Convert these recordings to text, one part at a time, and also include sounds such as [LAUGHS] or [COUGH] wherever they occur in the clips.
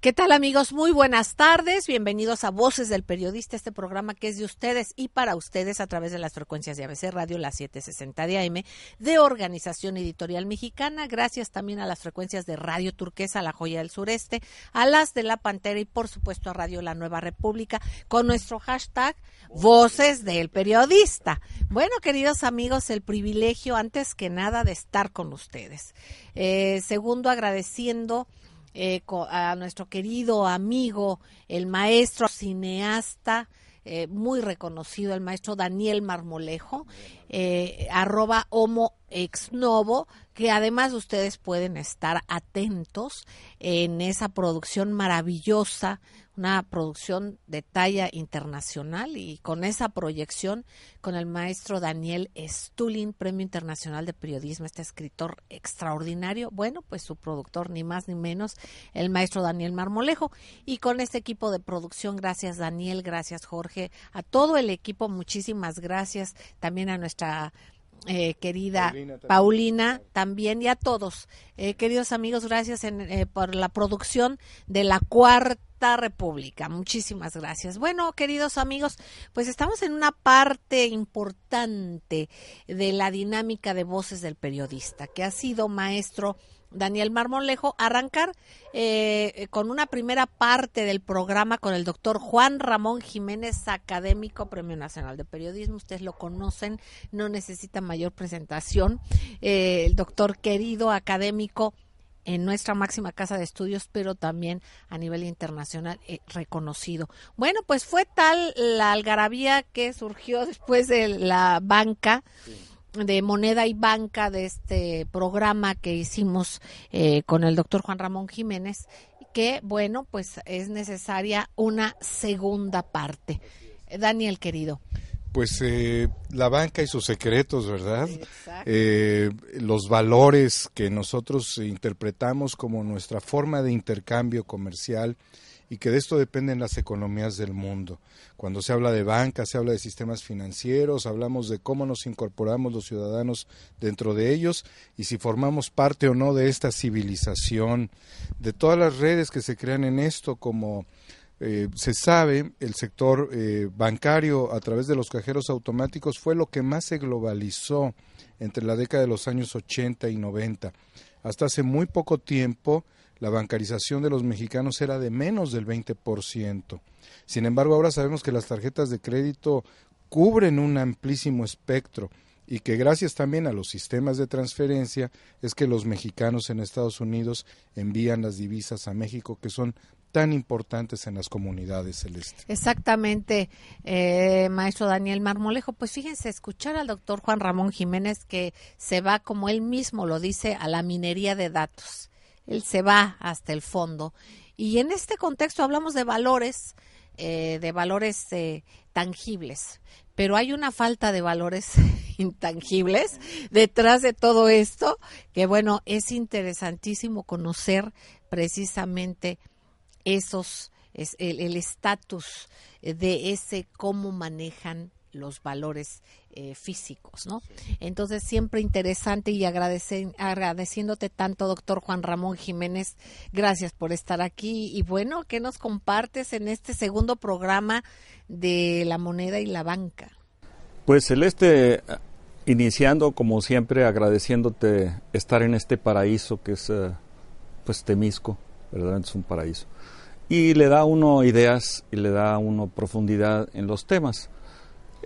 ¿Qué tal amigos? Muy buenas tardes. Bienvenidos a Voces del Periodista, este programa que es de ustedes y para ustedes a través de las frecuencias de ABC Radio, la 760 de AM, de Organización Editorial Mexicana. Gracias también a las frecuencias de Radio Turquesa, La Joya del Sureste, a las de La Pantera y por supuesto a Radio La Nueva República con nuestro hashtag Voces del Periodista. Bueno, queridos amigos, el privilegio antes que nada de estar con ustedes. Eh, segundo, agradeciendo eh, a nuestro querido amigo, el maestro cineasta, eh, muy reconocido, el maestro Daniel Marmolejo, eh, arroba homo ex novo, que además ustedes pueden estar atentos en esa producción maravillosa, una producción de talla internacional y con esa proyección con el maestro Daniel Stulin, Premio Internacional de Periodismo, este escritor extraordinario, bueno, pues su productor ni más ni menos, el maestro Daniel Marmolejo. Y con este equipo de producción, gracias Daniel, gracias Jorge, a todo el equipo, muchísimas gracias, también a nuestra eh, querida Paulina también. y a todos. Eh, queridos amigos, gracias eh, por la producción de la cuarta República. Muchísimas gracias. Bueno, queridos amigos, pues estamos en una parte importante de la dinámica de voces del periodista, que ha sido maestro Daniel Marmolejo, arrancar eh, con una primera parte del programa con el doctor Juan Ramón Jiménez, académico, Premio Nacional de Periodismo. Ustedes lo conocen, no necesita mayor presentación. Eh, el doctor querido, académico en nuestra máxima casa de estudios, pero también a nivel internacional eh, reconocido. Bueno, pues fue tal la algarabía que surgió [LAUGHS] después de la banca de moneda y banca de este programa que hicimos eh, con el doctor Juan Ramón Jiménez, que bueno, pues es necesaria una segunda parte. Daniel, querido. Pues eh, la banca y sus secretos, ¿verdad? Eh, los valores que nosotros interpretamos como nuestra forma de intercambio comercial y que de esto dependen las economías del mundo. Cuando se habla de banca, se habla de sistemas financieros, hablamos de cómo nos incorporamos los ciudadanos dentro de ellos y si formamos parte o no de esta civilización, de todas las redes que se crean en esto, como eh, se sabe, el sector eh, bancario a través de los cajeros automáticos fue lo que más se globalizó entre la década de los años 80 y 90. Hasta hace muy poco tiempo, la bancarización de los mexicanos era de menos del 20%. Sin embargo, ahora sabemos que las tarjetas de crédito cubren un amplísimo espectro y que gracias también a los sistemas de transferencia es que los mexicanos en Estados Unidos envían las divisas a México que son tan importantes en las comunidades celestes. Exactamente, eh, maestro Daniel Marmolejo. Pues fíjense, escuchar al doctor Juan Ramón Jiménez que se va, como él mismo lo dice, a la minería de datos él se va hasta el fondo. Y en este contexto hablamos de valores, eh, de valores eh, tangibles, pero hay una falta de valores [LAUGHS] intangibles detrás de todo esto, que bueno, es interesantísimo conocer precisamente esos, el estatus de ese cómo manejan los valores eh, físicos, ¿no? Entonces, siempre interesante y agradeciéndote tanto, doctor Juan Ramón Jiménez, gracias por estar aquí. Y bueno, ¿qué nos compartes en este segundo programa de la moneda y la banca? Pues Celeste, iniciando como siempre, agradeciéndote estar en este paraíso que es, eh, pues, Temisco, ¿verdad? Es un paraíso. Y le da uno ideas y le da uno profundidad en los temas.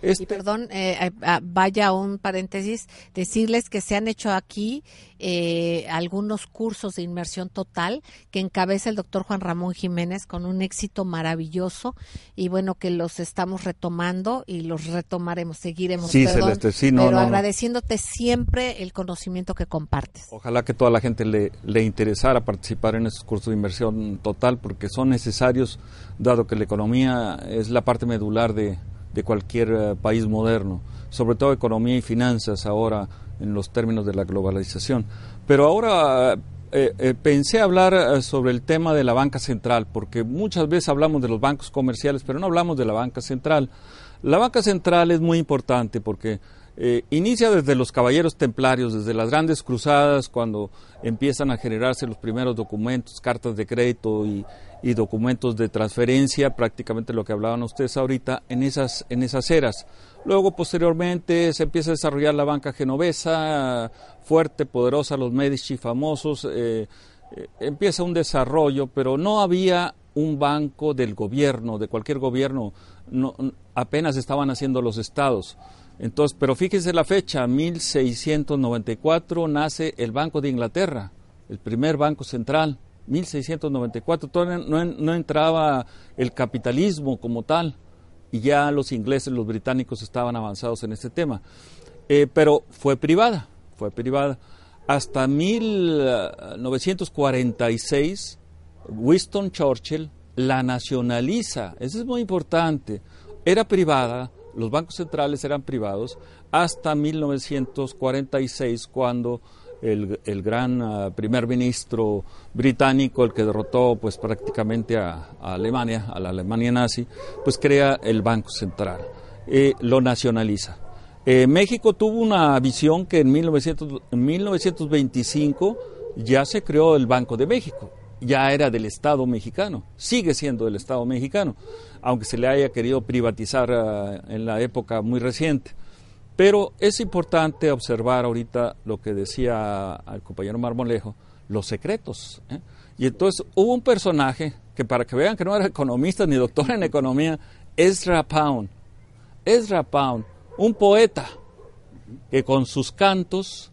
Y perdón, eh, eh, ah, vaya un paréntesis, decirles que se han hecho aquí eh, algunos cursos de inmersión total que encabeza el doctor Juan Ramón Jiménez con un éxito maravilloso y bueno que los estamos retomando y los retomaremos, seguiremos. Sí, Celeste, sí, no, pero agradeciéndote siempre el conocimiento que compartes. Ojalá que toda la gente le, le interesara participar en estos cursos de inmersión total porque son necesarios dado que la economía es la parte medular de de cualquier eh, país moderno, sobre todo economía y finanzas ahora en los términos de la globalización. Pero ahora eh, eh, pensé hablar sobre el tema de la banca central, porque muchas veces hablamos de los bancos comerciales, pero no hablamos de la banca central. La banca central es muy importante porque inicia desde los caballeros templarios, desde las grandes cruzadas, cuando empiezan a generarse los primeros documentos, cartas de crédito y, y documentos de transferencia, prácticamente lo que hablaban ustedes ahorita, en esas, en esas eras. Luego, posteriormente, se empieza a desarrollar la banca genovesa, fuerte, poderosa, los Medici famosos, eh, eh, empieza un desarrollo, pero no había un banco del gobierno, de cualquier gobierno, no, apenas estaban haciendo los estados. Entonces, pero fíjense la fecha, 1694 nace el Banco de Inglaterra, el primer banco central. 1694, todavía no, entraba el capitalismo como tal y ya los ingleses, los británicos estaban avanzados en este tema. Eh, pero fue privada, fue privada. Hasta 1946, Winston Churchill la nacionaliza. Eso es muy importante. Era privada, los bancos centrales eran privados, hasta 1946, cuando el, gran ah, primer ministro británico, el que derrotó pues prácticamente a, Alemania, a la Alemania nazi, pues crea el Banco Central, eh, lo nacionaliza. Eh, México tuvo una visión que en, en 1925 ya se creó el Banco de México, ya era del Estado mexicano, sigue siendo del Estado mexicano, aunque se le haya querido privatizar ah, en la época muy reciente. Pero es importante observar ahorita lo que decía el compañero Marmolejo, los secretos. ¿eh? Y entonces hubo un personaje que para que vean que no era economista ni doctor en economía, Ezra Pound. Ezra Pound, un poeta que con sus cantos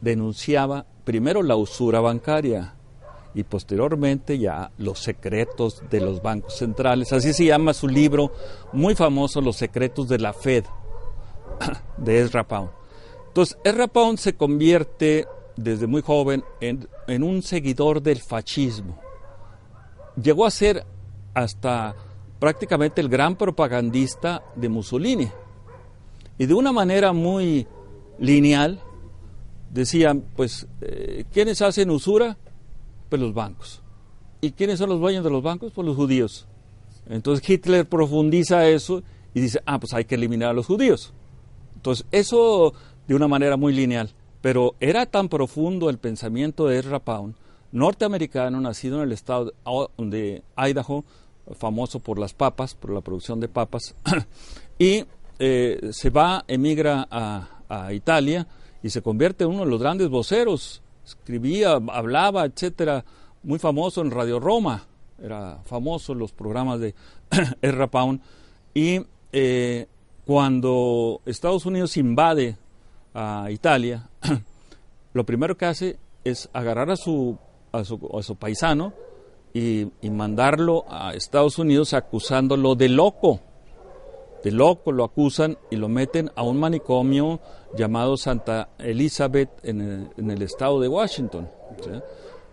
denunciaba primero la usura bancaria y posteriormente ya los secretos de los bancos centrales. Así se llama su libro muy famoso, Los secretos de la Fed [COUGHS] de Ezra Pound. Entonces, Ezra Pound se convierte desde muy joven en, en un seguidor del fascismo. Llegó a ser hasta prácticamente el gran propagandista de Mussolini. Y de una manera muy lineal, decían, pues, eh, ¿quiénes hacen usura? Pues los bancos. ¿Y quiénes son los dueños de los bancos? Pues los judíos. Entonces Hitler profundiza eso y dice, ah, pues hay que eliminar a los judíos. Entonces, eso de una manera muy lineal, pero era tan profundo el pensamiento de Ezra Pound, norteamericano, nacido en el estado de Idaho, famoso por las papas, por la producción de papas, [CLEARS THROAT] y eh, se va, emigra a, a, Italia y se convierte en uno de los grandes voceros, escribía, hablaba, etcétera, muy famoso en Radio Roma, era famoso en los programas de [CLEARS THROAT] Ezra Pound, y eh, cuando Estados Unidos invade a Italia, [CLEARS THROAT] lo primero que hace es agarrar a su, a su, paisano y, mandarlo a Estados Unidos acusándolo de loco. De loco lo acusan y lo meten a un manicomio llamado Santa Elizabeth en el, estado de Washington.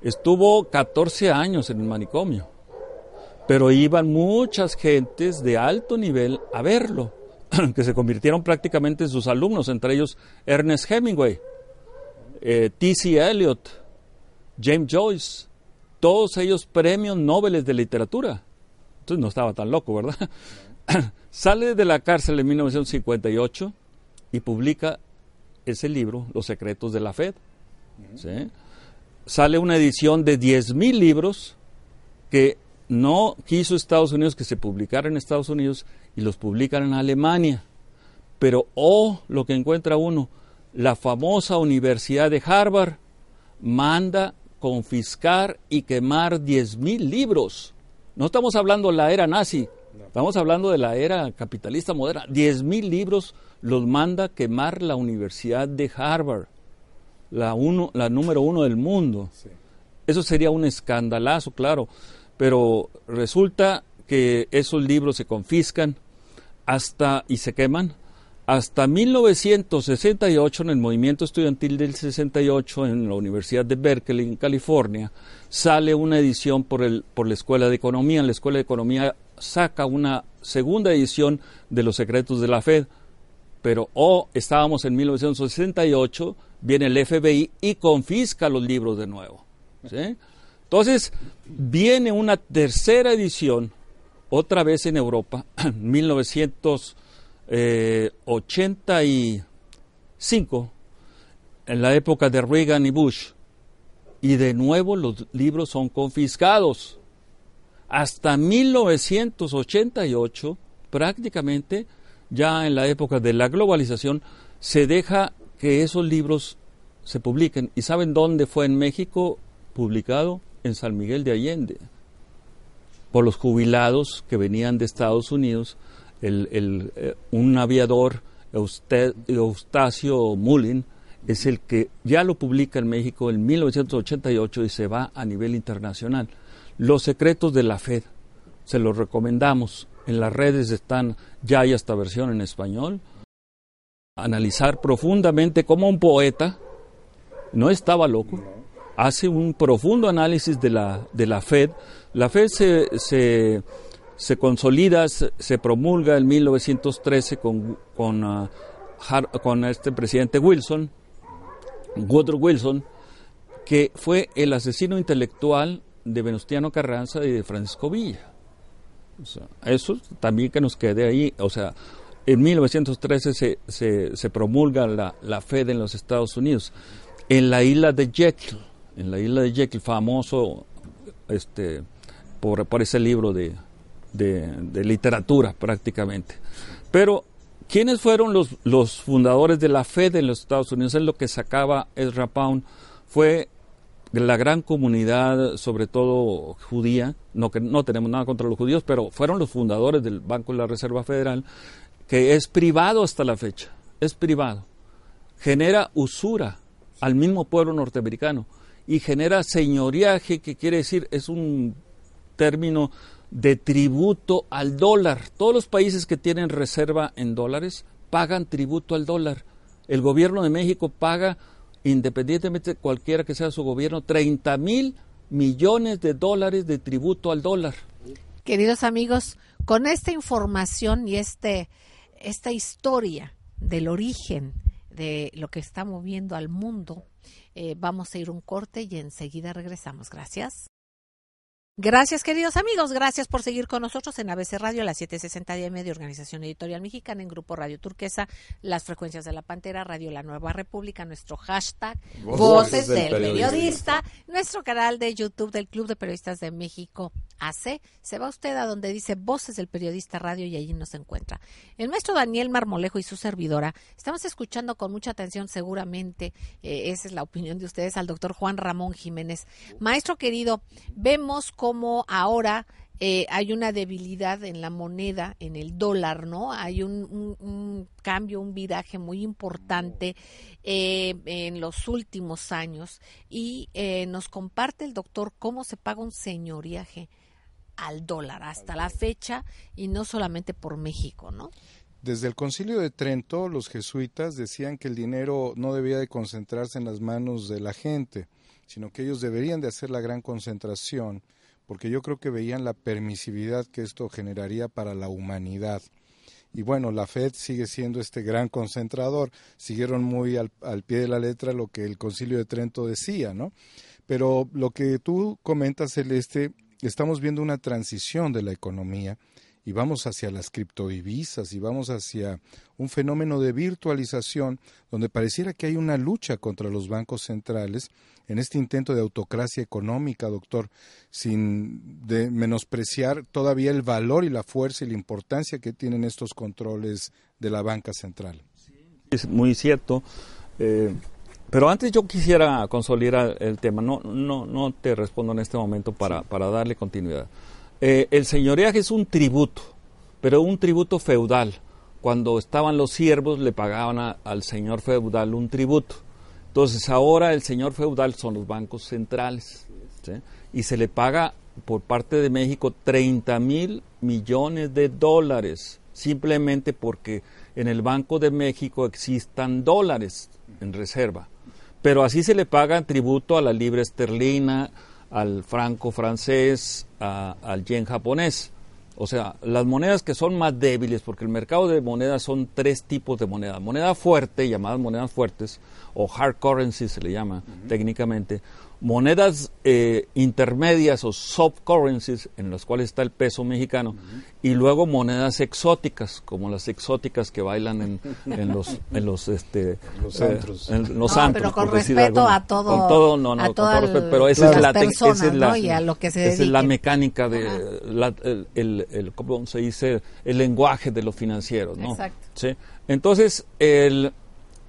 Estuvo 14 años en el manicomio, pero iban muchas gentes de alto nivel a verlo [CLEARS THROAT] que se convirtieron prácticamente en sus alumnos, entre ellos Ernest Hemingway, eh, T.C. Eliot, James Joyce, todos ellos premios Nobel de literatura. Entonces no estaba tan loco, ¿verdad? [LAUGHS] [COUGHS] Sale de la cárcel en 1958 y publica ese libro, Los secretos de la Fed. Sale una edición de 10.000 libros que no quiso Estados Unidos que se publicara en Estados Unidos y los publican en Alemania. Pero, oh, lo que encuentra uno, la famosa Universidad de Harvard manda confiscar y quemar 10.000 libros. No estamos hablando de la era nazi, Estamos hablando de la era capitalista moderna. Diez mil libros los manda quemar la Universidad de Harvard, la, uno, la número uno del mundo. Eso sería un escandalazo, claro. Pero resulta que esos libros se confiscan hasta y se queman hasta 1968, en el movimiento estudiantil del 68, en la Universidad de Berkeley, en California, sale una edición por, el, por la Escuela de Economía. La Escuela de Economía saca una segunda edición de Los Secretos de la Fed. Pero, o oh, estábamos en 1968, viene el FBI y confisca los libros de nuevo. Entonces, viene una tercera edición, otra vez en Europa, [CLEARS THROAT] 1985, en la época de Reagan y Bush, y de nuevo los libros son confiscados. Hasta 1988, prácticamente, ya en la época de la globalización, se deja que esos libros se publiquen. ¿Y saben dónde fue en México publicado? En San Miguel de Allende, por los jubilados que venían de Estados Unidos. El, eh, un aviador, Eustacio Mullin, es el que ya lo publica en México en 1988 y se va a nivel internacional. Los secretos de la Fed, se los recomendamos. En las redes están, ya hay esta versión en español. Analizar profundamente como un poeta, no estaba loco, hace un profundo análisis de la, de la Fed. La Fed se, se, se consolida, se, promulga en 1913 con, con, ah, con este presidente Wilson, Woodrow Wilson, que fue el asesino intelectual de Venustiano Carranza y de Francisco Villa. eso también que nos quede ahí. O sea, en 1913 se, se, promulga la, la, Fed en los Estados Unidos. En la isla de Jekyll, en la isla de Jekyll, famoso este, por, por ese libro de, de, de, literatura prácticamente. Pero, ¿quiénes fueron los, los fundadores de la Fed en los Estados Unidos? Es lo que sacaba Ezra Pound. Fue la gran comunidad, sobre todo judía, no que no tenemos nada contra los judíos, pero fueron los fundadores del Banco de la Reserva Federal, que es privado hasta la fecha, es privado. Genera usura al mismo pueblo norteamericano y genera señoriaje, que quiere decir, es un término de tributo al dólar. Todos los países que tienen reserva en dólares pagan tributo al dólar. El gobierno de México paga independientemente de cualquiera que sea su gobierno, 30 mil millones de dólares de tributo al dólar. Queridos amigos, con esta información y este, esta historia del origen de lo que está moviendo al mundo, eh, vamos a ir un corte y enseguida regresamos. Gracias. Gracias, queridos amigos. Gracias por seguir con nosotros en ABC Radio, la 760 DM de Organización Editorial Mexicana, en Grupo Radio Turquesa, las frecuencias de la Pantera, Radio La Nueva República, nuestro hashtag Voces, del, periodista. nuestro canal de YouTube del Club de Periodistas de México AC. Se va usted a donde dice Voces del Periodista Radio y allí nos encuentra. El maestro Daniel Marmolejo y su servidora estamos escuchando con mucha atención, seguramente, eh, esa es la opinión de ustedes, al doctor Juan Ramón Jiménez. Maestro querido, vemos con como ahora eh, hay una debilidad en la moneda, en el dólar, ¿no? Hay un, cambio, un viraje muy importante eh, en los últimos años y eh, nos comparte el doctor cómo se paga un señoriaje al dólar hasta la fecha y no solamente por México, ¿no? Desde el concilio de Trento, los jesuitas decían que el dinero no debía de concentrarse en las manos de la gente, sino que ellos deberían de hacer la gran concentración porque yo creo que veían la permisividad que esto generaría para la humanidad. Y bueno, la Fed sigue siendo este gran concentrador, siguieron muy al, pie de la letra lo que el concilio de Trento decía, ¿no? Pero lo que tú comentas, Celeste, estamos viendo una transición de la economía y vamos hacia las criptodivisas y vamos hacia un fenómeno de virtualización donde pareciera que hay una lucha contra los bancos centrales en este intento de autocracia económica, doctor, sin de menospreciar todavía el valor y la fuerza y la importancia que tienen estos controles de la banca central. Es muy cierto. Eh, pero antes yo quisiera consolidar el tema. No, no, no te respondo en este momento para, para darle continuidad. Eh, el señoreaje es un tributo, pero un tributo feudal. Cuando estaban los siervos le pagaban al señor feudal un tributo. Entonces ahora el señor feudal son los bancos centrales y se le paga por parte de México 30 mil millones de dólares simplemente porque en el Banco de México existan dólares en reserva. Pero así se le paga tributo a la libra esterlina, al franco francés, al yen japonés. O sea, las monedas que son más débiles, porque el mercado de monedas son tres tipos de moneda. Moneda fuerte, llamadas monedas fuertes, o hard currency se le llama técnicamente, monedas eh, intermedias o soft currencies en las cuales está el peso mexicano y luego monedas exóticas como las exóticas que bailan en, en los en los este los antros, en los no, antros pero con respeto a todo con todo no no con todo respeto pero esa es la personas, esa es la, ¿no? y a lo que se esa es la mecánica de la, el, el, el, cómo se dice el lenguaje de los financieros no Exacto. ¿Sí? entonces el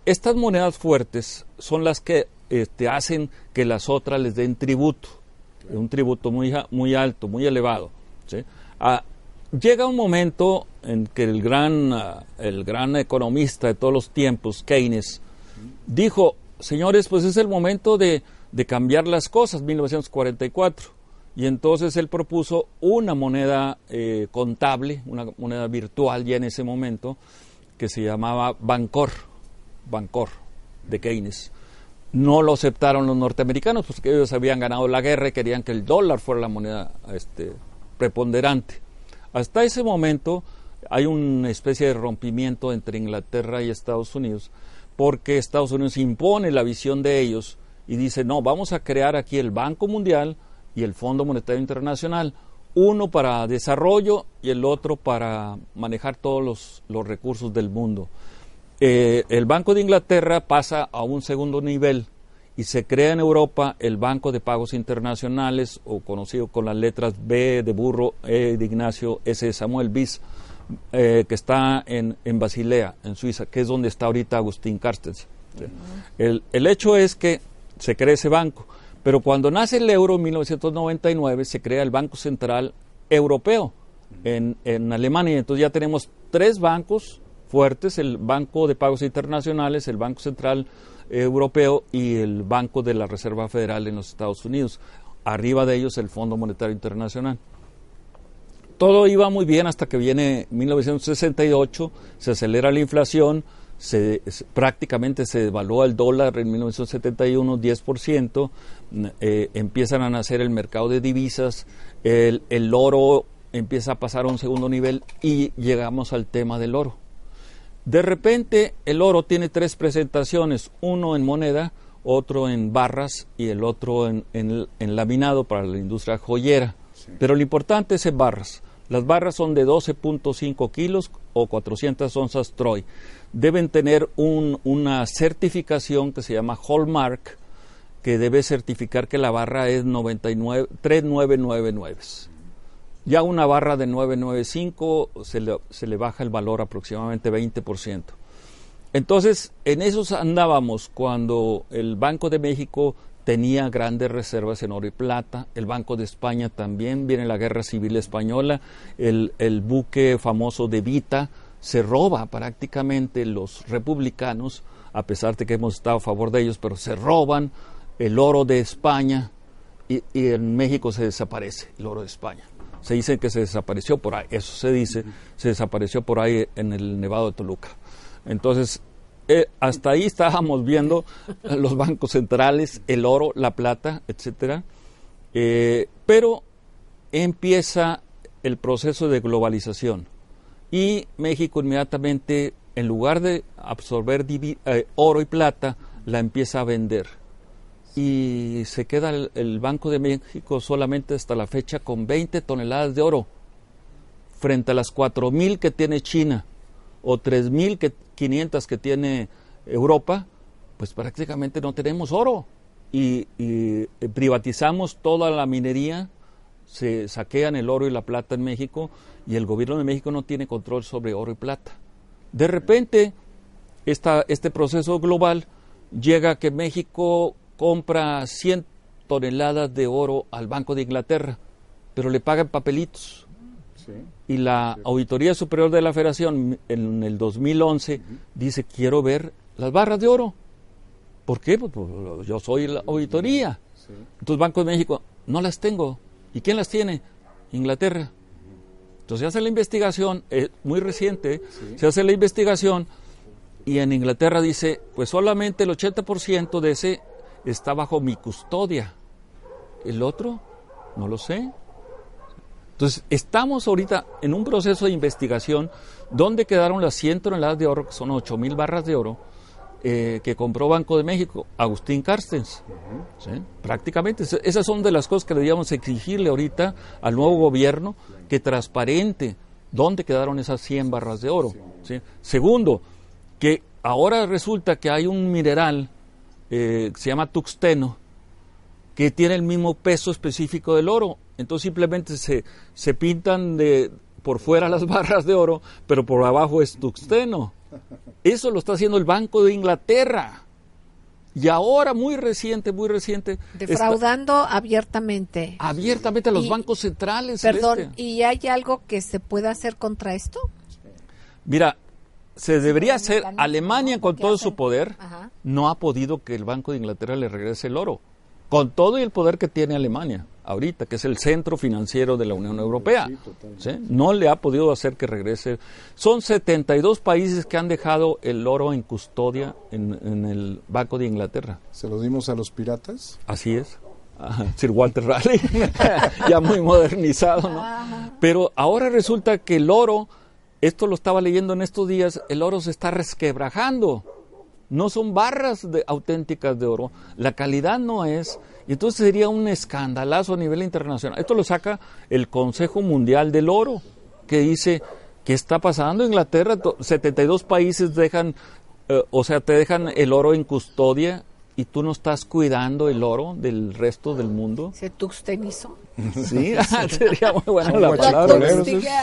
estas monedas fuertes son las que este, hacen que las otras les den tributo, un tributo muy, muy alto, muy elevado. Ah, llega un momento en que el gran, ah, el gran economista de todos los tiempos, Keynes, dijo, señores, pues es el momento de, de cambiar las cosas, 1944. Y entonces él propuso una moneda eh, contable, una moneda virtual ya en ese momento, que se llamaba Bancor Bancor de Keynes. No lo aceptaron los norteamericanos, porque ellos habían ganado la guerra y querían que el dólar fuera la moneda este, preponderante. Hasta ese momento hay una especie de rompimiento entre Inglaterra y Estados Unidos, porque Estados Unidos impone la visión de ellos y dice, no, vamos a crear aquí el Banco Mundial y el Fondo Monetario Internacional, uno para desarrollo y el otro para manejar todos los, los recursos del mundo. Eh, el Banco de Inglaterra pasa a un segundo nivel y se crea en Europa el Banco de Pagos Internacionales, o conocido con las letras B de Burro, E de Ignacio, S de Samuel, BIS, eh, que está en, en, Basilea, en Suiza, que es donde está ahorita Agustín Carstens. El, el hecho es que se crea ese banco, pero cuando nace el euro en 1999 se crea el Banco Central Europeo en, en Alemania, entonces ya tenemos tres bancos fuertes, el Banco de Pagos Internacionales, el Banco Central Europeo y el Banco de la Reserva Federal en los Estados Unidos. Arriba de ellos el Fondo Monetario Internacional. Todo iba muy bien hasta que viene 1968, se acelera la inflación, se, prácticamente se devalúa el dólar en 1971 10%, eh, empiezan a nacer el mercado de divisas, el, el oro empieza a pasar a un segundo nivel y llegamos al tema del oro. De repente el oro tiene tres presentaciones, uno en moneda, otro en barras y el otro en, en, laminado para la industria joyera. Sí. Pero lo importante es en barras. Las barras son de 12.5 kilos o 400 onzas Troy. Deben tener un, una certificación que se llama Hallmark, que debe certificar que la barra es 99, 3999. Ya una barra de 995 se le, se le baja el valor aproximadamente 20%. Entonces, en esos andábamos cuando el Banco de México tenía grandes reservas en oro y plata, el Banco de España también, viene la Guerra Civil Española, el, buque famoso de Vita se roba prácticamente los republicanos, a pesar de que hemos estado a favor de ellos, pero se roban el oro de España y, y en México se desaparece el oro de España se dice que se desapareció por ahí, eso se dice, se desapareció por ahí en el Nevado de Toluca. Entonces, eh, hasta ahí estábamos viendo [LAUGHS] los bancos centrales, el oro, la plata, etcétera. Eh, pero empieza el proceso de globalización y México inmediatamente, en lugar de absorber eh, oro y plata, la empieza a vender y se queda el, Banco de México solamente hasta la fecha con 20 toneladas de oro frente a las 4.000 que tiene China o 3.500 que tiene Europa, pues prácticamente no tenemos oro y, y privatizamos toda la minería, se saquean el oro y la plata en México y el gobierno de México no tiene control sobre oro y plata. De repente, esta, este proceso global llega a que México compra 100 toneladas de oro al Banco de Inglaterra, pero le pagan papelitos. y la Auditoría Superior de la Federación en el 2011 dice, quiero ver las barras de oro. ¿Por qué? Pues, pues yo soy la auditoría. Entonces Banco de México, no las tengo. ¿Y quién las tiene? Inglaterra. Entonces se hace la investigación, es muy reciente, se hace la investigación y en Inglaterra dice, pues solamente el 80% de ese está bajo mi custodia. El otro, no lo sé. Entonces, estamos ahorita en un proceso de investigación donde quedaron las 100 toneladas de oro, que son 8 mil barras de oro, eh, que compró Banco de México, Agustín Carstens. Prácticamente, esas son de las cosas que deberíamos exigirle ahorita al nuevo gobierno, que transparente dónde quedaron esas 100 barras de oro. Segundo, que ahora resulta que hay un mineral eh, se llama tuxteno, que tiene el mismo peso específico del oro. Entonces simplemente se, se pintan de por fuera [LAUGHS] las barras de oro, pero por abajo es tuxteno. Eso lo está haciendo el Banco de Inglaterra. Y ahora, muy reciente, muy reciente. Defraudando abiertamente. Abiertamente a los bancos centrales. Perdón, ¿y hay algo que se pueda hacer contra esto? Mira, se debería hacer. Alemania, con todo su poder, no ha podido que el Banco de Inglaterra le regrese el oro con todo el poder que tiene Alemania ahorita, que es el centro financiero de la Unión Europea. No le ha podido hacer que regrese. Son 72 países que han dejado el oro en custodia en, el Banco de Inglaterra. ¿Se lo dimos a los piratas? Así es. Sir Walter Raleigh, [LAUGHS] ya muy modernizado, ¿no? Pero ahora resulta que el oro, esto lo estaba leyendo en estos días, el oro se está resquebrajando no son barras de, auténticas de oro, la calidad no es, y entonces sería un escandalazo a nivel internacional. Esto lo saca el Consejo Mundial del Oro, que dice, ¿qué está pasando? Inglaterra, 72 países dejan, eh, o sea, te dejan el oro en custodia y tú no estás cuidando el oro del resto del mundo. ¿Se tuxtenizó? Sí, [LAUGHS] sería muy buena la palabra.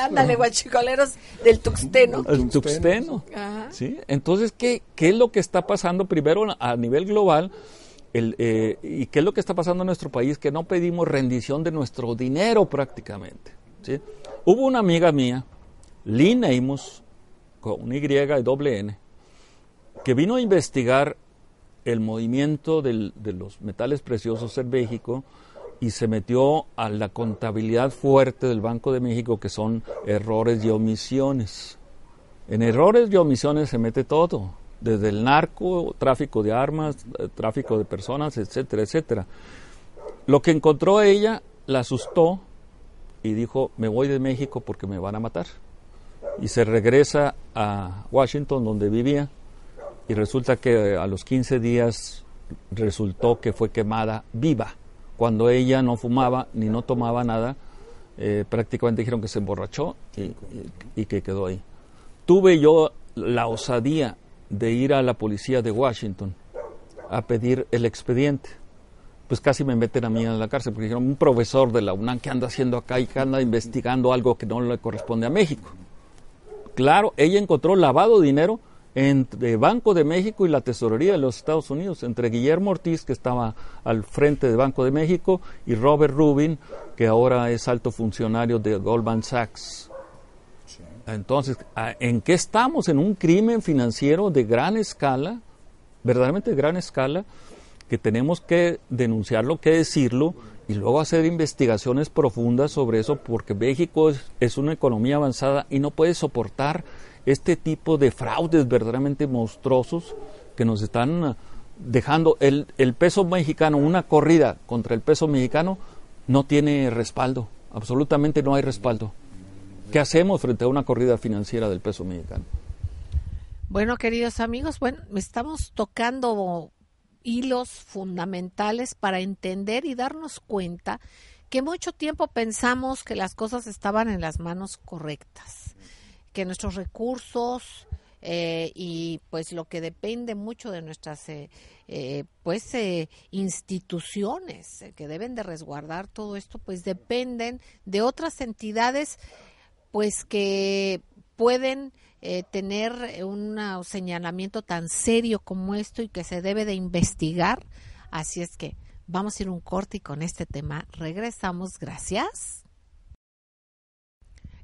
Ándale, guachicoleros del tuxteno. El tuxteno. ¿sí? Entonces, ¿qué, ¿qué es lo que está pasando primero a nivel global? El, eh, ¿Y qué es lo que está pasando en nuestro país? Que no pedimos rendición de nuestro dinero prácticamente. ¿sí? Hubo una amiga mía, Lynn Amos, con Y y doble N, que vino a investigar el movimiento de los metales preciosos en México y se metió a la contabilidad fuerte del Banco de México, que son errores y omisiones. En errores y omisiones se mete todo, desde el narco, tráfico de armas, eh, tráfico de personas, etcétera, etcétera. Lo que encontró ella la asustó y dijo, me voy de México porque me van a matar. Y se regresa a Washington, donde vivía, y resulta que a los 15 días resultó que fue quemada viva. Cuando ella no fumaba ni no tomaba nada, eh, prácticamente dijeron que se emborrachó y, que quedó ahí. Tuve yo la osadía de ir a la policía de Washington a pedir el expediente. Pues casi me meten a mí en la cárcel, porque dijeron, un profesor de la UNAM que anda haciendo acá y que anda investigando algo que no le corresponde a México. Claro, ella encontró lavado de dinero entre Banco de México y la Tesorería de los Estados Unidos, entre Guillermo Ortiz, que estaba al frente de Banco de México, y Robert Rubin, que ahora es alto funcionario de Goldman Sachs. Entonces, ¿en qué estamos? En un crimen financiero de gran escala, verdaderamente de gran escala, que tenemos que denunciarlo, que decirlo, y luego hacer investigaciones profundas sobre eso, porque México es una economía avanzada y no puede soportar este tipo de fraudes verdaderamente monstruosos que nos están ah, dejando el, el, peso mexicano, una corrida contra el peso mexicano, no tiene respaldo, absolutamente no hay respaldo. ¿Qué hacemos frente a una corrida financiera del peso mexicano? Bueno, queridos amigos, bueno, estamos tocando hilos fundamentales para entender y darnos cuenta que mucho tiempo pensamos que las cosas estaban en las manos correctas que nuestros recursos eh, y pues lo que depende mucho de nuestras eh, eh, pues instituciones que deben de resguardar todo esto pues dependen de otras entidades pues que pueden tener un señalamiento tan serio como esto y que se debe de investigar. Así es que vamos a ir un corte y con este tema regresamos. Gracias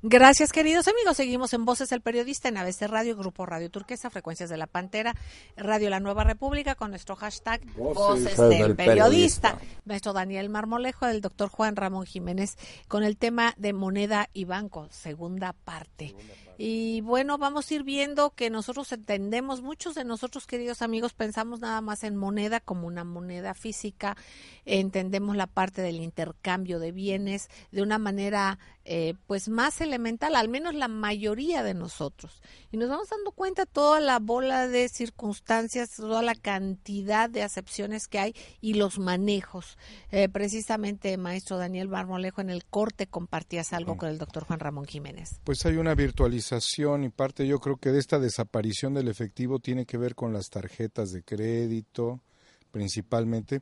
Gracias, queridos amigos. Seguimos en Voces del Periodista en ABC Radio, Grupo Radio Turquesa, Frecuencias de la Pantera, Radio La Nueva República, con nuestro hashtag Voces, del, periodista. Nuestro Daniel Marmolejo, el doctor Juan Ramón Jiménez, con el tema de moneda y banco, segunda parte. Y bueno, vamos a ir viendo que nosotros entendemos, muchos de nosotros, queridos amigos, pensamos nada más en moneda como una moneda física, entendemos la parte del intercambio de bienes de una manera eh, pues más elemental, al menos la mayoría de nosotros. Y nos vamos dando cuenta toda la bola de circunstancias, toda la cantidad de acepciones que hay y los manejos. Eh, precisamente, maestro Daniel Marmolejo, en el corte compartías algo con el doctor Juan Ramón Jiménez. Pues hay una virtualización y parte yo creo que de esta desaparición del efectivo tiene que ver con las tarjetas de crédito principalmente,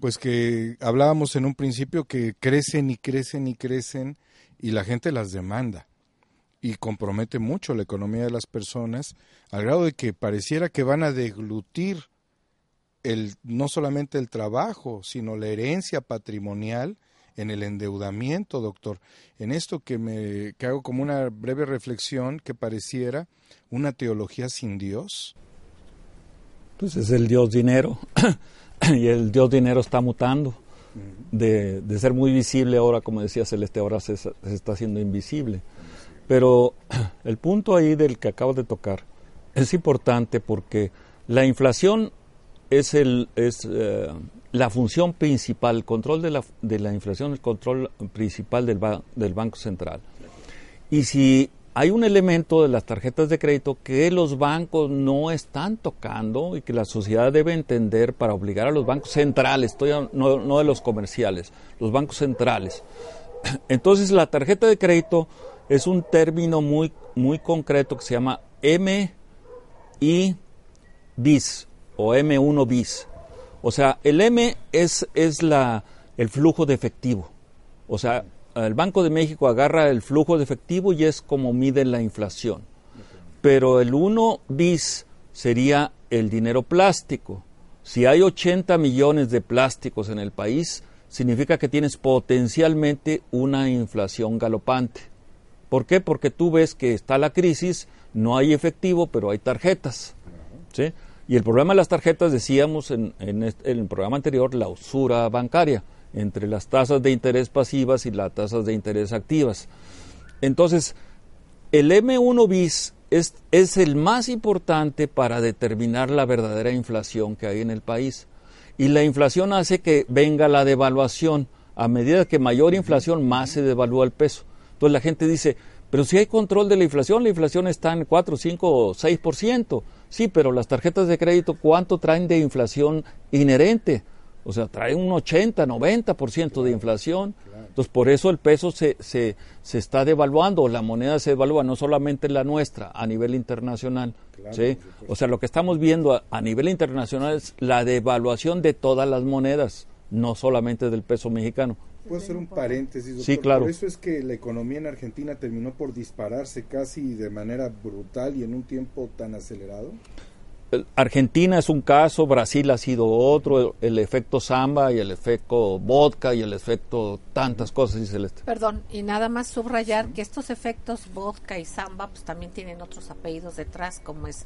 pues que hablábamos en un principio que crecen y crecen y crecen y la gente las demanda y compromete mucho la economía de las personas al grado de que pareciera que van a deglutir el no solamente el trabajo, sino la herencia patrimonial en el endeudamiento, doctor. En esto que me que hago como una breve reflexión que pareciera una teología sin Dios. Pues es el Dios dinero [CLEARS THROAT] y el Dios dinero está mutando de, ser muy visible ahora, como decía Celeste, ahora se, está haciendo invisible. Pero [CLEARS THROAT] el punto ahí del que acabo de tocar es importante porque la inflación es, el, es eh, la función principal, el control de la, de la inflación, el control principal del, del Banco Central. Y si hay un elemento de las tarjetas de crédito que los bancos no están tocando y que la sociedad debe entender para obligar a los bancos centrales, estoy no, de los comerciales, los bancos centrales. [CLEARS THROAT] Entonces la tarjeta de crédito es un término muy, muy concreto que se llama MI bis o M1 bis. O sea, el M es, es la, el flujo de efectivo. O sea, el Banco de México agarra el flujo de efectivo y es como mide la inflación. Pero el 1 bis sería el dinero plástico. Si hay 80 millones de plásticos en el país, significa que tienes potencialmente una inflación galopante. ¿Por qué? Porque tú ves que está la crisis, no hay efectivo, pero hay tarjetas. ¿sí? Y el problema de las tarjetas, decíamos en, el programa anterior, la usura bancaria entre las tasas de interés pasivas y las tasas de interés activas. Entonces, el M1 bis es, es, el más importante para determinar la verdadera inflación que hay en el país. Y la inflación hace que venga la devaluación. A medida que mayor inflación, más se devalúa el peso. Entonces la gente dice, pero si hay control de la inflación, la inflación está en 4, 5 o 6%. Sí, pero las tarjetas de crédito, ¿cuánto traen de inflación inherente? O sea, trae un 80, 90% de inflación. Entonces, por eso el peso se, se, se, está devaluando, la moneda se devalúa, no solamente la nuestra, a nivel internacional. ¿sí? O sea, lo que estamos viendo a, nivel internacional es la devaluación de todas las monedas, no solamente del peso mexicano. ¿Puedo hacer un paréntesis? Doctor? Sí, claro. Por eso es que la economía en Argentina terminó por dispararse casi de manera brutal y en un tiempo tan acelerado. Argentina es un caso, Brasil ha sido otro, el, efecto samba y el efecto vodka y el efecto tantas cosas, dice Celeste. Perdón, y nada más subrayar que estos efectos vodka y samba pues también tienen otros apellidos detrás, como es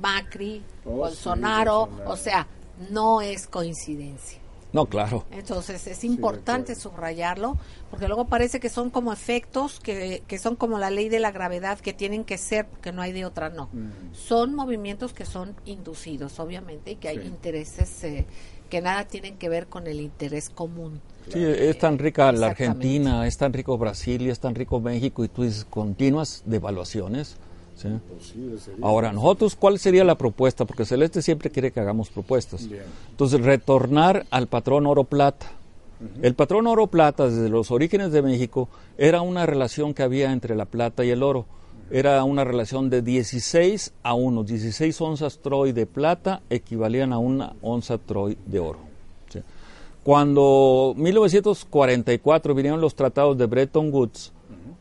Macri, oh, Bolsonaro, o sea, no es coincidencia. No, claro. Entonces es importante subrayarlo, porque luego parece que son como efectos, que, que, son como la ley de la gravedad, que tienen que ser, porque no hay de otra, no. Mm. Son movimientos que son inducidos, obviamente, y que hay intereses eh, que nada tienen que ver con el interés común. Sí, es tan rica la Argentina, es tan rico Brasil y es tan rico México, y tú dices continuas devaluaciones Ahora, nosotros, ¿cuál sería la propuesta? Porque Celeste siempre quiere que hagamos propuestas. Entonces, retornar al patrón oro-plata. El patrón oro-plata, desde los orígenes de México, era una relación que había entre la plata y el oro. Era una relación de 16 a 1. 16 onzas Troy de plata equivalían a una onza Troy de oro. Cuando 1944 vinieron los tratados de Bretton Woods,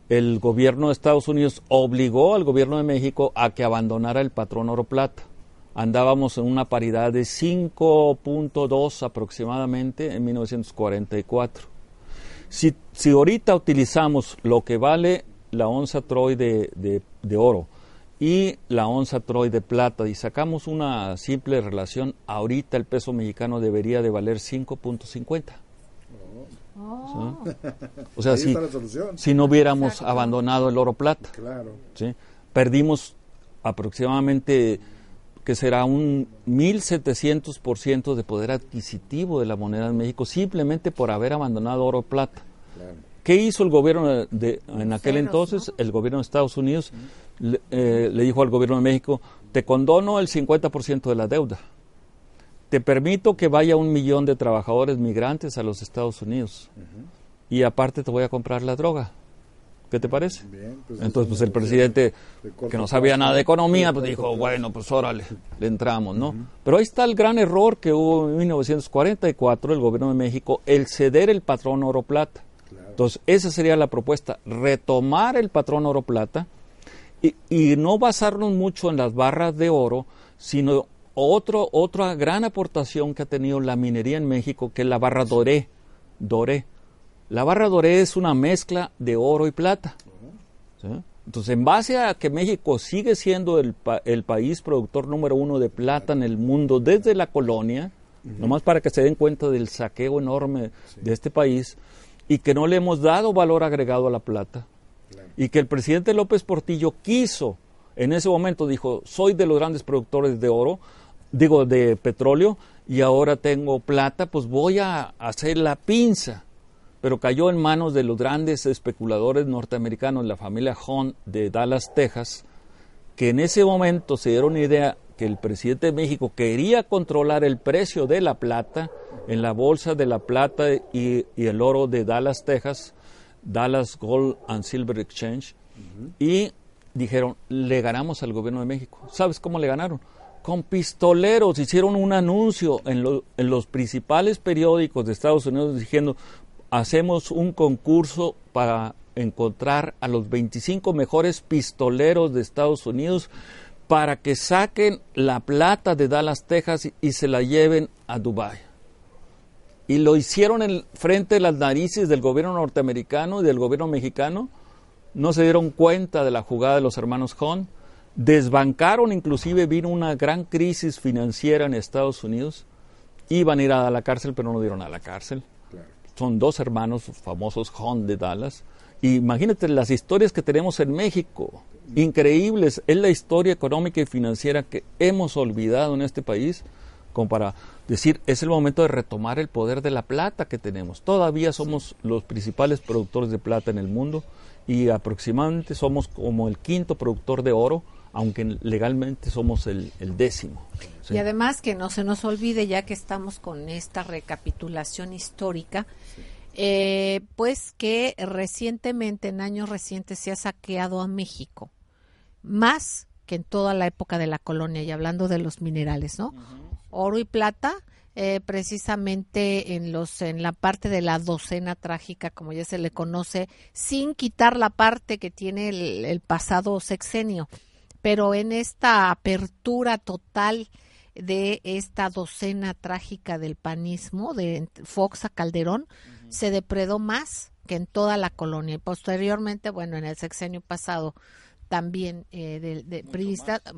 el gobierno de Estados Unidos obligó al gobierno de México a que abandonara el patrón oro plata. Andábamos en una paridad de 5.2 aproximadamente en 1944. Si, si ahorita utilizamos lo que vale la onza Troy de, oro y la onza Troy de plata y sacamos una simple relación, ahorita el peso mexicano debería de valer 5.50. O sea, si, si, no hubiéramos abandonado el oro plata, ¿sí? perdimos aproximadamente que será un 1.700% de poder adquisitivo de la moneda en México simplemente por haber abandonado oro plata. ¿Qué hizo el gobierno de, en aquel entonces? El gobierno de Estados Unidos eh, le, dijo al gobierno de México, te condono el 50% de la deuda. Te permito que vaya un millón de trabajadores migrantes a los Estados Unidos. Y aparte te voy a comprar la droga. ¿Qué te parece? Pues Entonces, pues el presidente, que no sabía nada de economía, pues dijo, bueno, pues órale, le entramos, ¿no? Pero ahí está el gran error que hubo en 1944, el gobierno de México, el ceder el patrón oro plata. Entonces, esa sería la propuesta, retomar el patrón oro plata y, y no basarnos mucho en las barras de oro, sino otro, otra gran aportación que ha tenido la minería en México, que es la barra doré. Doré. La barra doré es una mezcla de oro y plata. Entonces, en base a que México sigue siendo el, el, país productor número uno de plata en el mundo desde la colonia, nomás para que se den cuenta del saqueo enorme de este país, y que no le hemos dado valor agregado a la plata, y que el presidente López Portillo quiso, en ese momento dijo, soy de los grandes productores de oro, digo, de petróleo, y ahora tengo plata, pues voy a hacer la pinza pero cayó en manos de los grandes especuladores norteamericanos, la familia Hunt de Dallas, Texas, que en ese momento se dieron idea que el presidente de México quería controlar el precio de la plata en la bolsa de la plata y, el oro de Dallas, Texas, Dallas Gold and Silver Exchange, y dijeron, le ganamos al gobierno de México. ¿Sabes cómo le ganaron? Con pistoleros hicieron un anuncio en, en los principales periódicos de Estados Unidos diciendo, hacemos un concurso para encontrar a los 25 mejores pistoleros de Estados Unidos para que saquen la plata de Dallas, Texas y se la lleven a Dubái. Y lo hicieron en frente de las narices del gobierno norteamericano y del gobierno mexicano. No se dieron cuenta de la jugada de los hermanos Hunt. Desbancaron, inclusive vino una gran crisis financiera en Estados Unidos. Iban a ir a la cárcel, pero no dieron a la cárcel son dos hermanos famosos, Hunt de Dallas. imagínate las historias que tenemos en México, increíbles. Es la historia económica y financiera que hemos olvidado en este país, como para decir, es el momento de retomar el poder de la plata que tenemos. Todavía somos los principales productores de plata en el mundo y aproximadamente somos como el quinto productor de oro aunque legalmente somos el, décimo. Y además que no se nos olvide, ya que estamos con esta recapitulación histórica, eh, pues que recientemente, en años recientes, se ha saqueado a México, más que en toda la época de la colonia, y hablando de los minerales, ¿no? Oro y plata, eh, precisamente en los en la parte de la docena trágica como ya se le conoce sin quitar la parte que tiene el pasado sexenio pero en esta apertura total de esta docena trágica del panismo de Fox a Calderón se depredó más que en toda la colonia. Y posteriormente bueno en el sexenio pasado también eh, de, de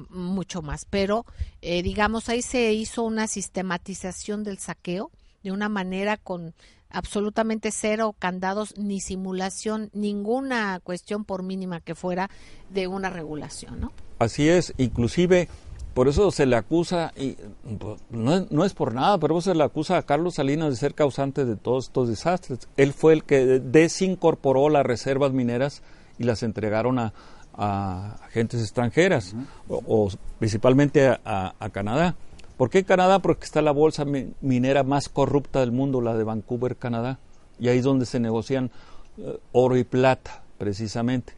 mucho más. Pero eh, digamos ahí se hizo una sistematización del saqueo de una manera con absolutamente cero candados ni simulación, ninguna cuestión por mínima que fuera de una regulación, ¿no? Así es, inclusive por eso se le acusa, y pues, no es, por nada, pero se le acusa a Carlos Salinas de ser causante de todos estos desastres. Él fue el que desincorporó las reservas mineras y las entregaron a, a agentes extranjeras, o, principalmente a, a, Canadá. ¿Por qué Canadá? Porque está la bolsa minera más corrupta del mundo, la de Vancouver, Canadá, y ahí es donde se negocian eh, oro y plata, precisamente.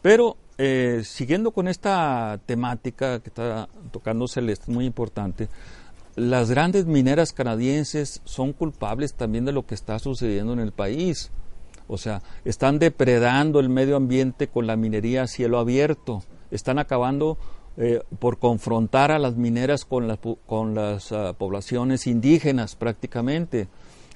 Pero eh, siguiendo con esta temática que está tocando Celeste, muy importante, las grandes mineras canadienses son culpables también de lo que está sucediendo en el país. O sea, están depredando el medio ambiente con la minería a cielo abierto, están acabando eh, por confrontar a las mineras con, con las ah, poblaciones indígenas prácticamente.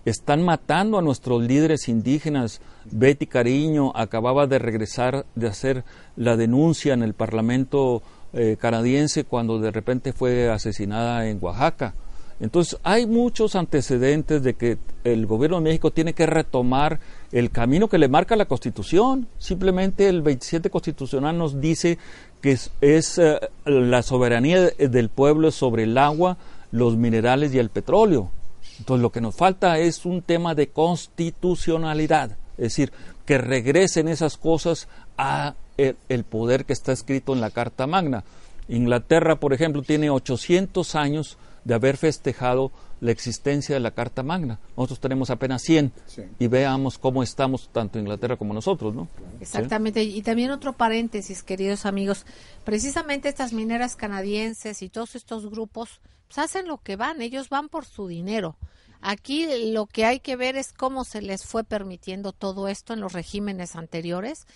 Están matando a nuestros líderes indígenas. Betty Cariño acababa de regresar de hacer la denuncia en el Parlamento eh, canadiense cuando de repente fue asesinada en Oaxaca. Entonces hay muchos antecedentes de que el gobierno de México tiene que retomar el camino que le marca la Constitución. Simplemente el 27 constitucional nos dice que es, eh, la soberanía del pueblo sobre el agua, los minerales y el petróleo. Entonces lo que nos falta es un tema de constitucionalidad, es decir, que regresen esas cosas a el, poder que está escrito en la Carta Magna. Inglaterra, por ejemplo, tiene 800 años de haber festejado la existencia de la Carta Magna. Nosotros tenemos apenas 100 y veamos cómo estamos tanto Inglaterra como nosotros, ¿no? Exactamente. Y también otro paréntesis, queridos amigos. Precisamente estas mineras canadienses y todos estos grupos pues, hacen lo que van. Ellos van por su dinero. Aquí lo que hay que ver es cómo se les fue permitiendo todo esto en los regímenes anteriores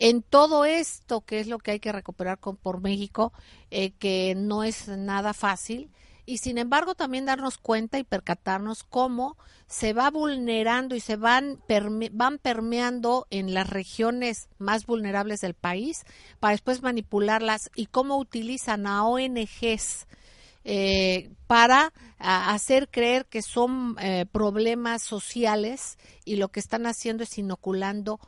en todo esto, que es lo que hay que recuperar con, por México, eh, que no es nada fácil, y sin embargo también darnos cuenta y percatarnos cómo se va vulnerando y se van, van permeando en las regiones más vulnerables del país para después manipularlas y cómo utilizan a ONGs eh, para hacer creer que son eh, problemas sociales y lo que están haciendo es inoculando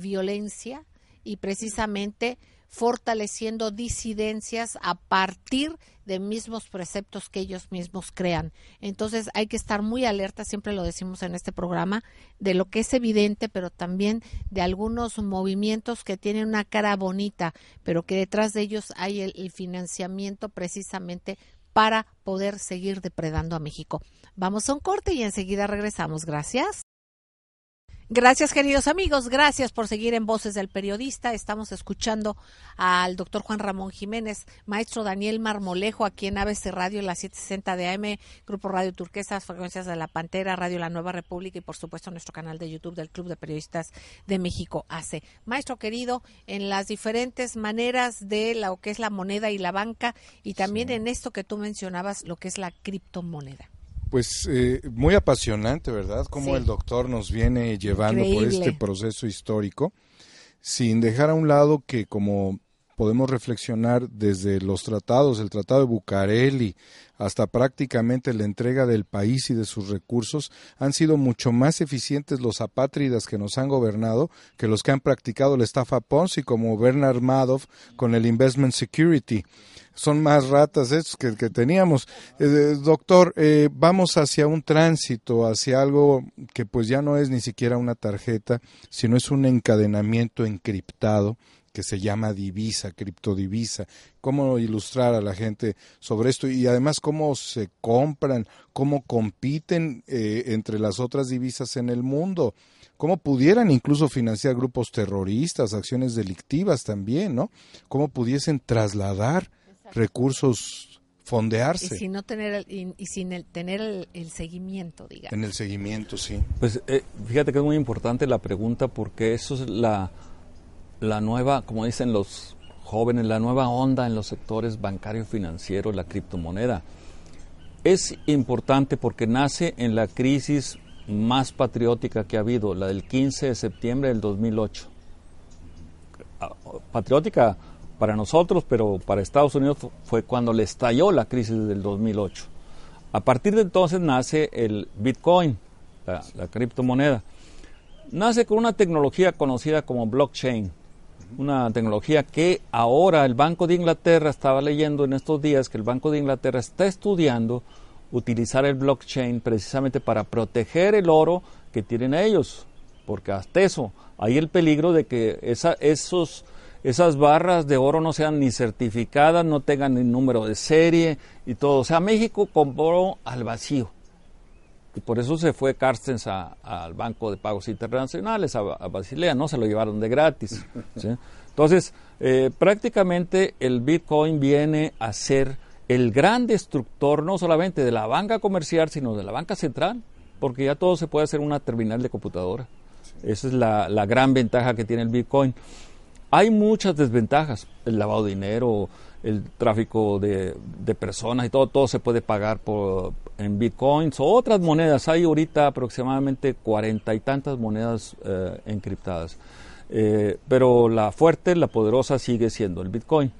violencia y precisamente fortaleciendo disidencias a partir de mismos preceptos que ellos mismos crean. Entonces hay que estar muy alerta, siempre lo decimos en este programa, de lo que es evidente, pero también de algunos movimientos que tienen una cara bonita, pero que detrás de ellos hay el financiamiento precisamente para poder seguir depredando a México. Vamos a un corte y enseguida regresamos. Gracias. Gracias, queridos amigos. Gracias por seguir en Voces del Periodista. Estamos escuchando al doctor Juan Ramón Jiménez, maestro Daniel Marmolejo, aquí en ABC Radio, la 760 de AM, Grupo Radio Turquesas, Frecuencias de la Pantera, Radio La Nueva República y, por supuesto, nuestro canal de YouTube del Club de Periodistas de México, AC. Maestro querido, en las diferentes maneras de lo que es la moneda y la banca y también en esto que tú mencionabas, lo que es la criptomoneda. Pues eh, muy apasionante, ¿verdad? Cómo el doctor nos viene llevando por este proceso histórico, sin dejar a un lado que como podemos reflexionar desde los tratados, el Tratado de Bucareli, hasta prácticamente la entrega del país y de sus recursos, han sido mucho más eficientes los apátridas que nos han gobernado que los que han practicado la estafa Ponzi, como Bernard Madoff con el Investment Security son más ratas estos que, que teníamos. Eh, doctor, eh, vamos hacia un tránsito, hacia algo que pues ya no es ni siquiera una tarjeta, sino es un encadenamiento encriptado que se llama divisa, criptodivisa. ¿Cómo ilustrar a la gente sobre esto? Y además, cómo se compran, cómo compiten eh, entre las otras divisas en el mundo. Cómo pudieran incluso financiar grupos terroristas, acciones delictivas también, ¿no? Cómo pudiesen trasladar recursos fondearse. Y sin, no tener el, y, sin el, tener el, seguimiento, digamos. En el seguimiento, sí. Pues eh, fíjate que es muy importante la pregunta porque eso es la, la nueva, como dicen los jóvenes, la nueva onda en los sectores bancario financiero, la criptomoneda. Es importante porque nace en la crisis más patriótica que ha habido, la del 15 de septiembre del 2008. Ah, patriótica para nosotros, pero para Estados Unidos fue cuando le estalló la crisis del 2008. A partir de entonces nace el Bitcoin, la, criptomoneda. Nace con una tecnología conocida como blockchain, una tecnología que ahora el Banco de Inglaterra estaba leyendo en estos días que el Banco de Inglaterra está estudiando utilizar el blockchain precisamente para proteger el oro que tienen ellos, porque hasta eso hay el peligro de que esa, esos esas barras de oro no sean ni certificadas, no tengan ni número de serie y todo. O sea, México compró al vacío. Y por eso se fue Carstens al Banco de Pagos Internacionales, a, Basilea, no se lo llevaron de gratis. [LAUGHS] Entonces, eh, prácticamente el Bitcoin viene a ser el gran destructor no solamente de la banca comercial, sino de la banca central, porque ya todo se puede hacer en una terminal de computadora. Esa es la, la gran ventaja que tiene el Bitcoin. Hay muchas desventajas, el lavado de dinero, el tráfico de, personas y todo, todo se puede pagar por, en bitcoins o otras monedas. Hay ahorita aproximadamente cuarenta y tantas monedas eh, encriptadas. Eh, pero la fuerte, la poderosa sigue siendo el bitcoin.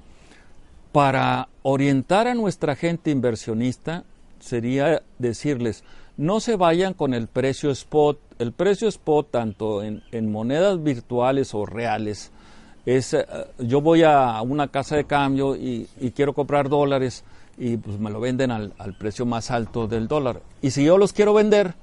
Para orientar a nuestra gente inversionista sería decirles, no se vayan con el precio spot. El precio spot, tanto en, monedas virtuales o reales, es, eh, yo voy a una casa de cambio y, quiero comprar dólares y pues me lo venden al, al, precio más alto del dólar. Y si yo los quiero vender,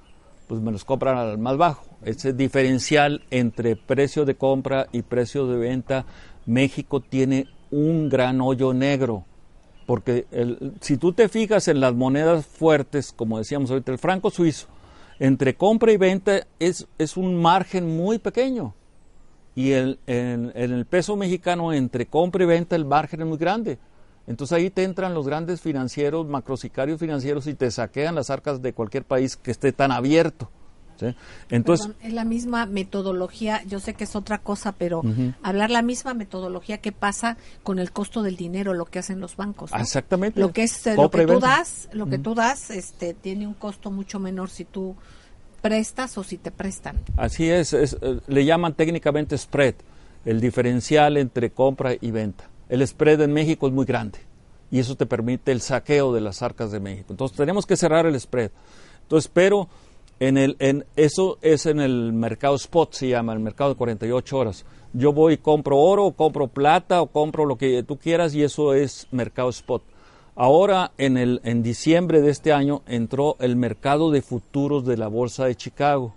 pues me los compran al más bajo. Ese diferencial entre precio de compra y precio de venta, México tiene un gran hoyo negro. Porque el, si tú te fijas en las monedas fuertes, como decíamos ahorita, el franco suizo, entre compra y venta es, es un margen muy pequeño. Y el, en, el peso mexicano, entre compra y venta, el margen es muy grande. Entonces ahí te entran los grandes financieros, macrosicarios financieros y te saquean las arcas de cualquier país que esté tan abierto. Entonces, es la misma metodología, yo sé que es otra cosa, pero hablar la misma metodología que pasa con el costo del dinero, lo que hacen los bancos. Exactamente. Lo que es eh, lo que tú das, lo que tú das, este, tiene un costo mucho menor si tú prestas o si te prestan. Así es, es eh, le llaman técnicamente spread, el diferencial entre compra y venta. El spread en México es muy grande y eso te permite el saqueo de las arcas de México. Entonces tenemos que cerrar el spread. Entonces, pero en el, en, eso es en el mercado spot, se llama, el mercado de 48 horas. Yo voy y compro oro, o compro plata, o compro lo que tú quieras, y eso es mercado spot. Ahora, en, el, en diciembre de este año, entró el mercado de futuros de la Bolsa de Chicago.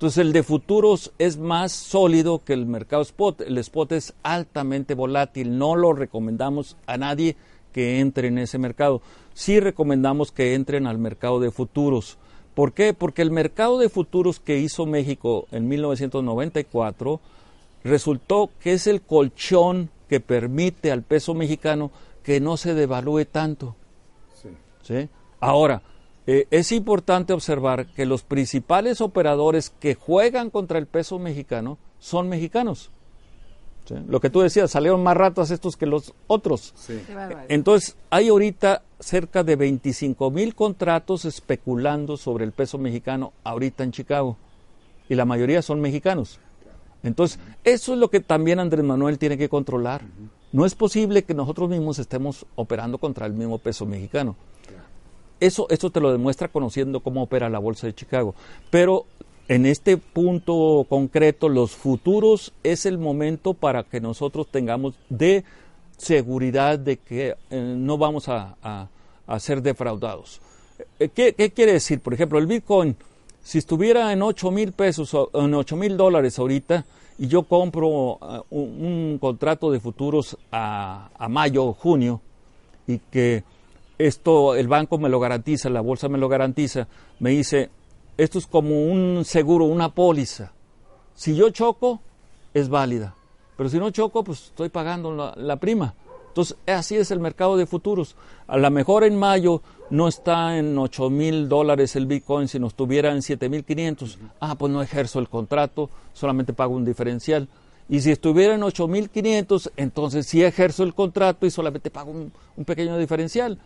Entonces, el de futuros es más sólido que el mercado spot. El spot es altamente volátil. No lo recomendamos a nadie que entre en ese mercado. Sí recomendamos que entren al mercado de futuros ¿Por qué? Porque el mercado de futuros que hizo México en 1994 resultó que es el colchón que permite al peso mexicano que no se devalúe tanto. Sí. Ahora, eh, es importante observar que los principales operadores que juegan contra el peso mexicano son mexicanos. Lo que tú decías, salieron más ratas estos que los otros. Entonces, hay ahorita cerca de 25 mil contratos especulando sobre el peso mexicano ahorita en Chicago. Y la mayoría son mexicanos. Entonces, eso es lo que también Andrés Manuel tiene que controlar. No es posible que nosotros mismos estemos operando contra el mismo peso mexicano. Eso, eso te lo demuestra conociendo cómo opera la Bolsa de Chicago. Pero en este punto concreto, los futuros es el momento para que nosotros tengamos de seguridad de que eh, no vamos a, ser defraudados. Eh, ¿Qué, quiere decir? Por ejemplo, el Bitcoin, si estuviera en 8 mil pesos, en 8 mil dólares ahorita, y yo compro eh, un, contrato de futuros a, a mayo o junio, y que esto el banco me lo garantiza, la bolsa me lo garantiza, me dice, esto es como un seguro, una póliza. Si yo choco, es válida. Pero si no choco, pues estoy pagando la, prima. Entonces, así es el mercado de futuros. A lo mejor en mayo no está en 8 mil dólares el Bitcoin, sino estuviera en 7 mil 500. Ah, pues no ejerzo el contrato, solamente pago un diferencial. Y si estuviera en 8 mil 500, entonces sí ejerzo el contrato y solamente pago un, un, pequeño diferencial.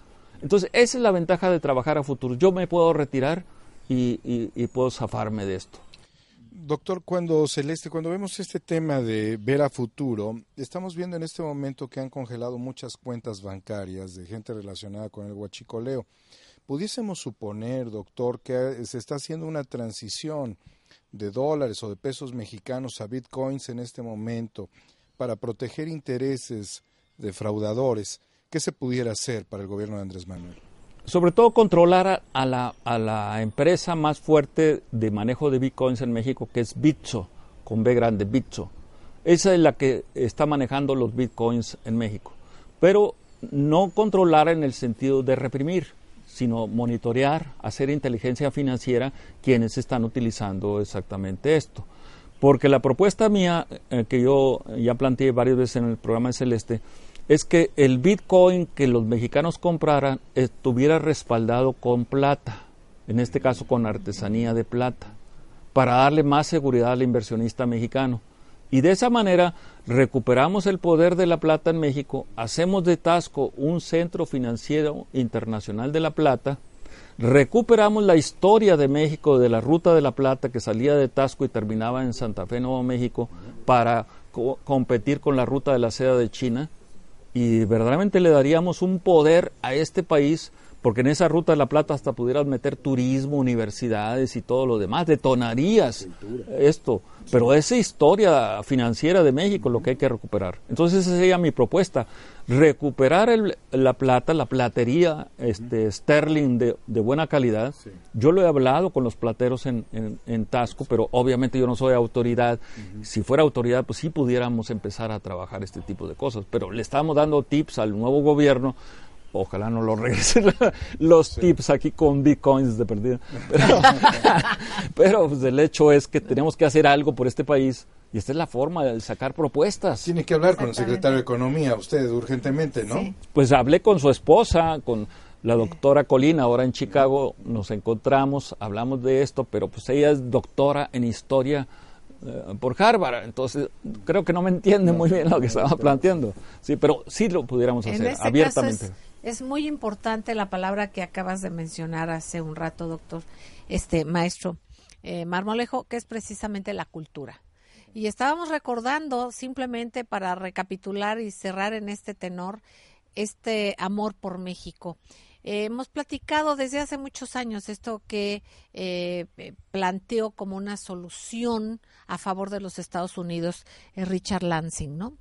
Entonces, esa es la ventaja de trabajar a futuro. Yo me puedo retirar y, puedo zafarme de esto. Doctor, cuando Celeste, cuando vemos este tema de ver a futuro, estamos viendo en este momento que han congelado muchas cuentas bancarias de gente relacionada con el huachicoleo. Pudiésemos suponer, doctor, que se está haciendo una transición de dólares o de pesos mexicanos a bitcoins en este momento para proteger intereses defraudadores. ¿Qué se pudiera hacer para el gobierno de Andrés Manuel? sobre todo controlar a, la, a, la, empresa más fuerte de manejo de bitcoins en México, que es Bitso, con B grande, Bitso. Esa es la que está manejando los bitcoins en México. Pero no controlar en el sentido de reprimir, sino monitorear, hacer inteligencia financiera quienes están utilizando exactamente esto. Porque la propuesta mía, eh, que yo ya planteé varias veces en el programa de Celeste, es que el Bitcoin que los mexicanos compraran estuviera respaldado con plata, en este caso con artesanía de plata, para darle más seguridad al inversionista mexicano. Y de esa manera recuperamos el poder de la plata en México, hacemos de Tasco un centro financiero internacional de la plata Recuperamos la historia de México, de la ruta de la plata que salía de Tasco y terminaba en Santa Fe, Nuevo México, para competir con la ruta de la seda de China. Y verdaderamente le daríamos un poder a este país porque en esa ruta de la plata hasta pudieras meter turismo, universidades y todo lo demás, detonarías esto, pero esa historia financiera de México es lo que hay que recuperar. Entonces esa sería mi propuesta, recuperar la plata, la platería este, sterling de, buena calidad. Yo lo he hablado con los plateros en, en, Tasco, pero obviamente yo no soy autoridad. Si fuera autoridad, pues sí pudiéramos empezar a trabajar este tipo de cosas, pero le estamos dando tips al nuevo gobierno ojalá no lo regresen [LAUGHS] los tips aquí con bitcoins de perdida. [LAUGHS] Pero, pues, el hecho es que tenemos que hacer algo por este país y esta es la forma de sacar propuestas. Tiene que hablar con el secretario de Economía, usted urgentemente, ¿no? Pues hablé con su esposa, con la doctora Colina, ahora en Chicago nos encontramos, hablamos de esto, pero pues ella es doctora en historia eh, por Harvard, entonces creo que no me entiende muy bien lo que estaba planteando. Sí, pero sí lo pudiéramos hacer este abiertamente. Es muy importante la palabra que acabas de mencionar hace un rato, doctor, este maestro eh, Marmolejo, que es precisamente la cultura. Y estábamos recordando, simplemente para recapitular y cerrar en este tenor, este amor por México hemos platicado desde hace muchos años esto que eh, planteó como una solución a favor de los Estados Unidos eh, Richard Lansing, ¿no?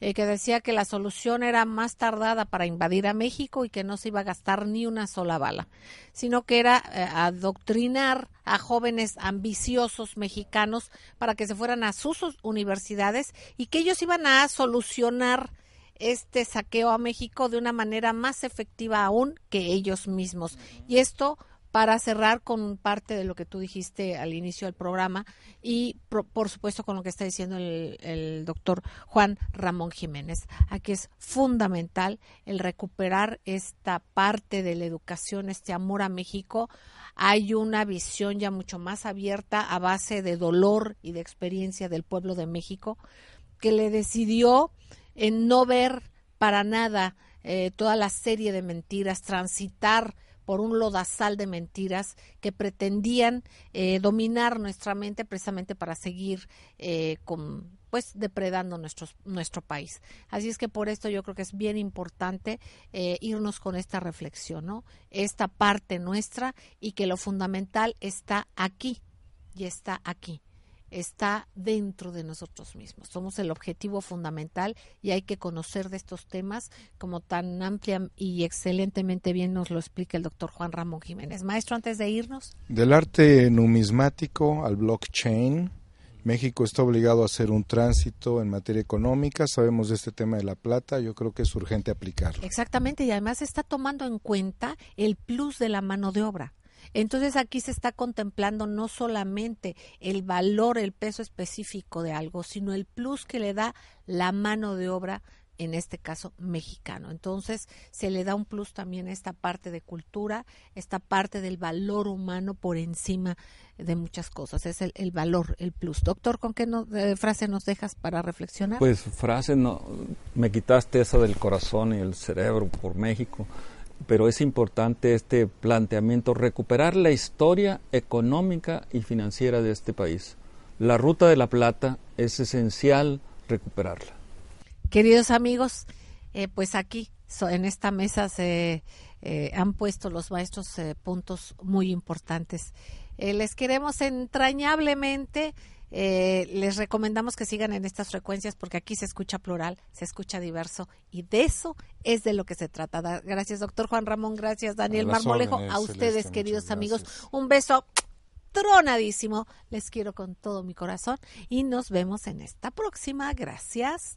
Eh, que decía que la solución era más tardada para invadir a México y que no se iba a gastar ni una sola bala, sino que era adoctrinar a jóvenes ambiciosos mexicanos para que se fueran a sus universidades y que ellos iban a solucionar este saqueo a México de una manera más efectiva aún que ellos mismos. Y esto para cerrar con parte de lo que tú dijiste al inicio del programa y por, supuesto con lo que está diciendo el, el, doctor Juan Ramón Jiménez. Aquí es fundamental el recuperar esta parte de la educación, este amor a México. Hay una visión ya mucho más abierta a base de dolor y de experiencia del pueblo de México que le decidió en no ver para nada eh, toda la serie de mentiras, transitar por un lodazal de mentiras que pretendían eh, dominar nuestra mente precisamente para seguir eh, con pues depredando nuestros, nuestro país. Así es que por esto yo creo que es bien importante irnos con esta reflexión, ¿no? Esta parte nuestra y que lo fundamental está aquí y está aquí está dentro de nosotros mismos. Somos el objetivo fundamental y hay que conocer de estos temas como tan amplia y excelentemente bien nos lo explica el doctor Juan Ramón Jiménez. Maestro, antes de irnos. Del arte numismático al blockchain, México está obligado a hacer un tránsito en materia económica, sabemos de este tema de la plata, yo creo que es urgente aplicarlo. Exactamente, y además está tomando en cuenta el plus de la mano de obra. Entonces aquí se está contemplando no solamente el valor, el peso específico de algo, sino el plus que le da la mano de obra en este caso mexicano. Entonces se le da un plus también a esta parte de cultura, esta parte del valor humano por encima de muchas cosas. Es el, valor, el plus. Doctor, ¿con qué eh, frase nos dejas para reflexionar? Pues frase, no, me quitaste esa del corazón y el cerebro por México pero es importante este planteamiento, recuperar la historia económica y financiera de este país. La ruta de la plata es esencial recuperarla. Queridos amigos, eh, pues aquí en esta mesa se eh, han puesto los maestros eh, puntos muy importantes. les queremos entrañablemente eh, les recomendamos que sigan en estas frecuencias porque aquí se escucha plural, se escucha diverso y de eso es de lo que se trata. Gracias, doctor Juan Ramón, gracias, Daniel Marmolejo, a ustedes, queridos amigos, un beso tronadísimo, les quiero con todo mi corazón y nos vemos en esta próxima. Gracias.